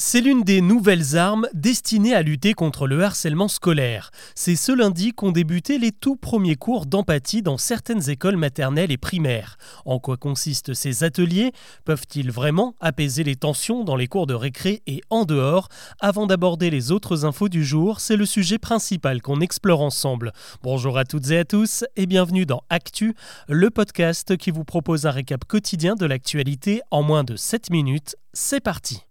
C'est l'une des nouvelles armes destinées à lutter contre le harcèlement scolaire. C'est ce lundi qu'ont débuté les tout premiers cours d'empathie dans certaines écoles maternelles et primaires. En quoi consistent ces ateliers? Peuvent-ils vraiment apaiser les tensions dans les cours de récré et en dehors? Avant d'aborder les autres infos du jour, c'est le sujet principal qu'on explore ensemble. Bonjour à toutes et à tous et bienvenue dans Actu, le podcast qui vous propose un récap quotidien de l'actualité en moins de 7 minutes. C'est parti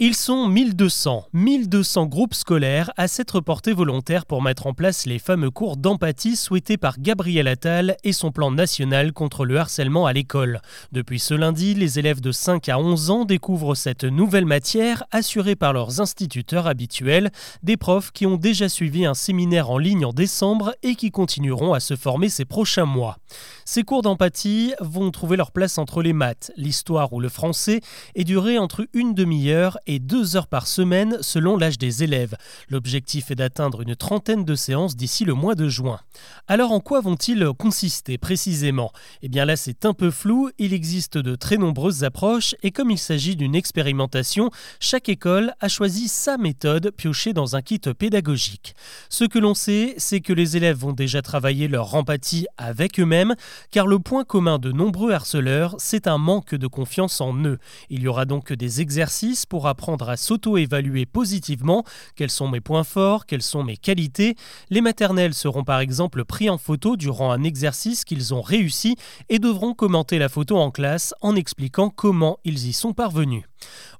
ils sont 1200, 1200 groupes scolaires à s'être portés volontaires pour mettre en place les fameux cours d'empathie souhaités par Gabriel Attal et son plan national contre le harcèlement à l'école. Depuis ce lundi, les élèves de 5 à 11 ans découvrent cette nouvelle matière assurée par leurs instituteurs habituels, des profs qui ont déjà suivi un séminaire en ligne en décembre et qui continueront à se former ces prochains mois. Ces cours d'empathie vont trouver leur place entre les maths, l'histoire ou le français et durer entre une demi-heure et deux heures par semaine selon l'âge des élèves. L'objectif est d'atteindre une trentaine de séances d'ici le mois de juin. Alors en quoi vont-ils consister précisément? Eh bien là c'est un peu flou, il existe de très nombreuses approches et comme il s'agit d'une expérimentation, chaque école a choisi sa méthode piochée dans un kit pédagogique. Ce que l'on sait, c'est que les élèves vont déjà travailler leur empathie avec eux-mêmes, car le point commun de nombreux harceleurs, c'est un manque de confiance en eux. Il y aura donc des exercices pour apprendre apprendre à s'auto-évaluer positivement. Quels sont mes points forts? Quelles sont mes qualités? Les maternelles seront par exemple pris en photo durant un exercice qu'ils ont réussi et devront commenter la photo en classe en expliquant comment ils y sont parvenus.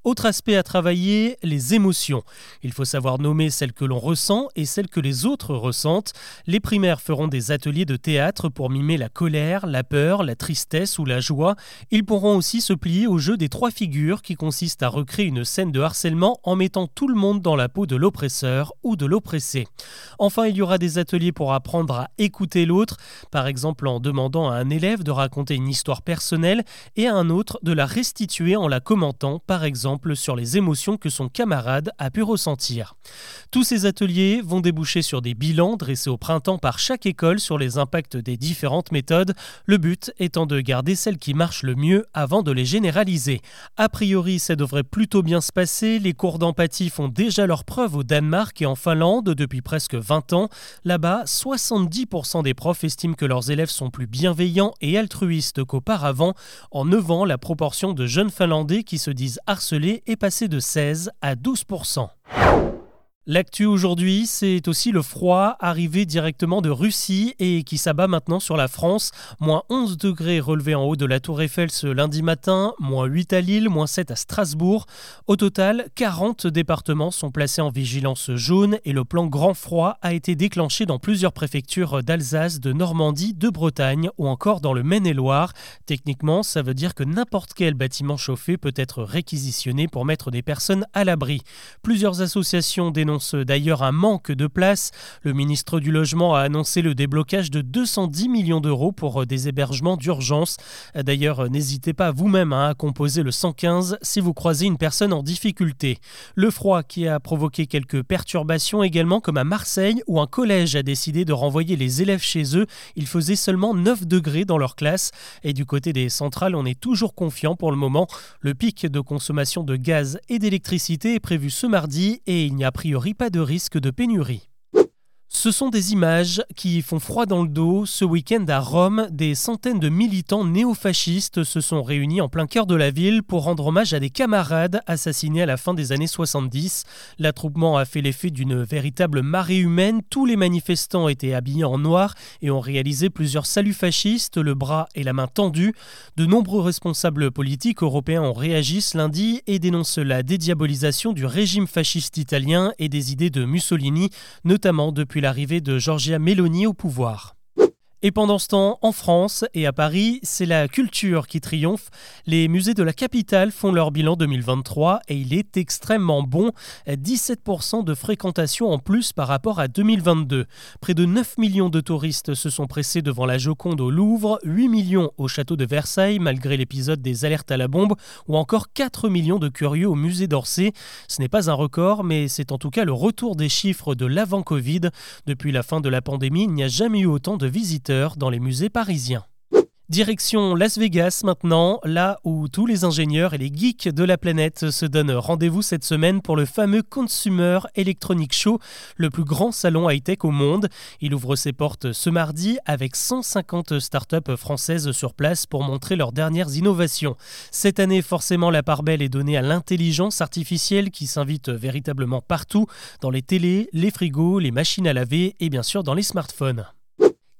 Autre aspect à travailler, les émotions. Il faut savoir nommer celles que l'on ressent et celles que les autres ressentent. Les primaires feront des ateliers de théâtre pour mimer la colère, la peur, la tristesse ou la joie. Ils pourront aussi se plier au jeu des trois figures qui consiste à recréer une scène de harcèlement en mettant tout le monde dans la peau de l'oppresseur ou de l'oppressé. Enfin, il y aura des ateliers pour apprendre à écouter l'autre, par exemple en demandant à un élève de raconter une histoire personnelle et à un autre de la restituer en la commentant, par exemple sur les émotions que son camarade a pu ressentir. Tous ces ateliers vont déboucher sur des bilans dressés au printemps par chaque école sur les impacts des différentes méthodes, le but étant de garder celles qui marchent le mieux avant de les généraliser. A priori, ça devrait plutôt bien se passer, les cours d'empathie font déjà leur preuve au Danemark et en Finlande depuis presque 20 ans. Là-bas, 70% des profs estiment que leurs élèves sont plus bienveillants et altruistes qu'auparavant. En 9 ans, la proportion de jeunes Finlandais qui se disent harcelés est passé de 16 à 12 L'actu aujourd'hui, c'est aussi le froid arrivé directement de Russie et qui s'abat maintenant sur la France. Moins 11 degrés relevés en haut de la Tour Eiffel ce lundi matin, moins 8 à Lille, moins 7 à Strasbourg. Au total, 40 départements sont placés en vigilance jaune et le plan grand froid a été déclenché dans plusieurs préfectures d'Alsace, de Normandie, de Bretagne ou encore dans le Maine-et-Loire. Techniquement, ça veut dire que n'importe quel bâtiment chauffé peut être réquisitionné pour mettre des personnes à l'abri. Plusieurs associations dénoncent d'ailleurs un manque de place. Le ministre du Logement a annoncé le déblocage de 210 millions d'euros pour euh, des hébergements d'urgence. D'ailleurs, euh, n'hésitez pas vous-même hein, à composer le 115 si vous croisez une personne en difficulté. Le froid qui a provoqué quelques perturbations également comme à Marseille où un collège a décidé de renvoyer les élèves chez eux. Il faisait seulement 9 degrés dans leur classe. Et du côté des centrales, on est toujours confiant pour le moment. Le pic de consommation de gaz et d'électricité est prévu ce mardi et il n'y a a priori pas de risque de pénurie. Ce sont des images qui font froid dans le dos. Ce week-end à Rome, des centaines de militants néofascistes se sont réunis en plein cœur de la ville pour rendre hommage à des camarades assassinés à la fin des années 70. L'attroupement a fait l'effet d'une véritable marée humaine. Tous les manifestants étaient habillés en noir et ont réalisé plusieurs saluts fascistes, le bras et la main tendus. De nombreux responsables politiques européens ont réagi ce lundi et dénoncent la dédiabolisation du régime fasciste italien et des idées de Mussolini, notamment depuis l'arrivée de Giorgia Meloni au pouvoir. Et pendant ce temps, en France et à Paris, c'est la culture qui triomphe. Les musées de la capitale font leur bilan 2023 et il est extrêmement bon. 17% de fréquentation en plus par rapport à 2022. Près de 9 millions de touristes se sont pressés devant la Joconde au Louvre, 8 millions au château de Versailles malgré l'épisode des alertes à la bombe ou encore 4 millions de curieux au musée d'Orsay. Ce n'est pas un record mais c'est en tout cas le retour des chiffres de l'avant-Covid. Depuis la fin de la pandémie, il n'y a jamais eu autant de visiteurs dans les musées parisiens. Direction Las Vegas maintenant, là où tous les ingénieurs et les geeks de la planète se donnent rendez-vous cette semaine pour le fameux Consumer Electronic Show, le plus grand salon high-tech au monde. Il ouvre ses portes ce mardi avec 150 startups françaises sur place pour montrer leurs dernières innovations. Cette année, forcément, la part belle est donnée à l'intelligence artificielle qui s'invite véritablement partout, dans les télés, les frigos, les machines à laver et bien sûr dans les smartphones.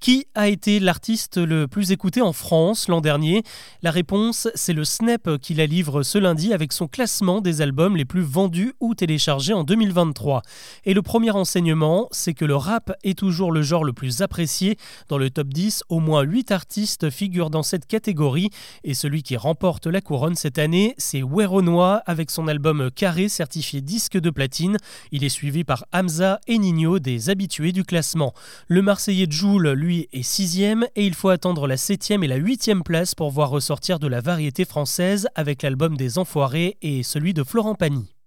Qui a été l'artiste le plus écouté en France l'an dernier? La réponse, c'est le Snap qui la livre ce lundi avec son classement des albums les plus vendus ou téléchargés en 2023. Et le premier enseignement, c'est que le rap est toujours le genre le plus apprécié. Dans le top 10, au moins 8 artistes figurent dans cette catégorie. Et celui qui remporte la couronne cette année, c'est Weronois avec son album Carré certifié disque de platine. Il est suivi par Hamza et Nino, des habitués du classement. Le Marseillais Joule, lui, lui est sixième et il faut attendre la septième et la huitième place pour voir ressortir de la variété française avec l'album des Enfoirés et celui de Florent Pagny.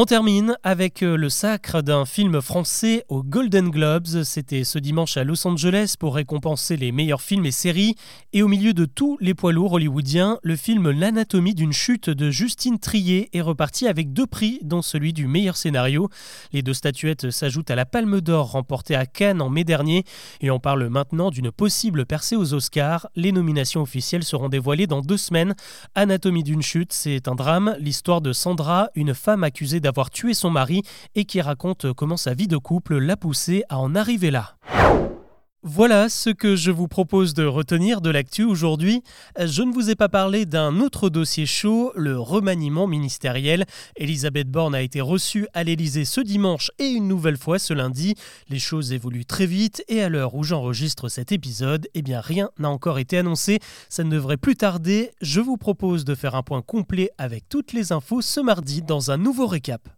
On termine avec euh, le sacre d'un film français aux Golden Globes. C'était ce dimanche à Los Angeles pour récompenser les meilleurs films et séries. Et au milieu de tous les poids lourds hollywoodiens, le film L'anatomie d'une chute de Justine Trier est reparti avec deux prix, dont celui du meilleur scénario. Les deux statuettes s'ajoutent à la Palme d'Or remportée à Cannes en mai dernier. Et on parle maintenant d'une possible percée aux Oscars. Les nominations officielles seront dévoilées dans deux semaines. Anatomie d'une chute, c'est un drame, l'histoire de Sandra, une femme accusée d'avoir tué son mari et qui raconte comment sa vie de couple l'a poussé à en arriver là. Voilà ce que je vous propose de retenir de l'actu aujourd'hui. Je ne vous ai pas parlé d'un autre dossier chaud, le remaniement ministériel. Elisabeth Borne a été reçue à l'Elysée ce dimanche et une nouvelle fois ce lundi. Les choses évoluent très vite et à l'heure où j'enregistre cet épisode, eh bien rien n'a encore été annoncé. Ça ne devrait plus tarder. Je vous propose de faire un point complet avec toutes les infos ce mardi dans un nouveau récap.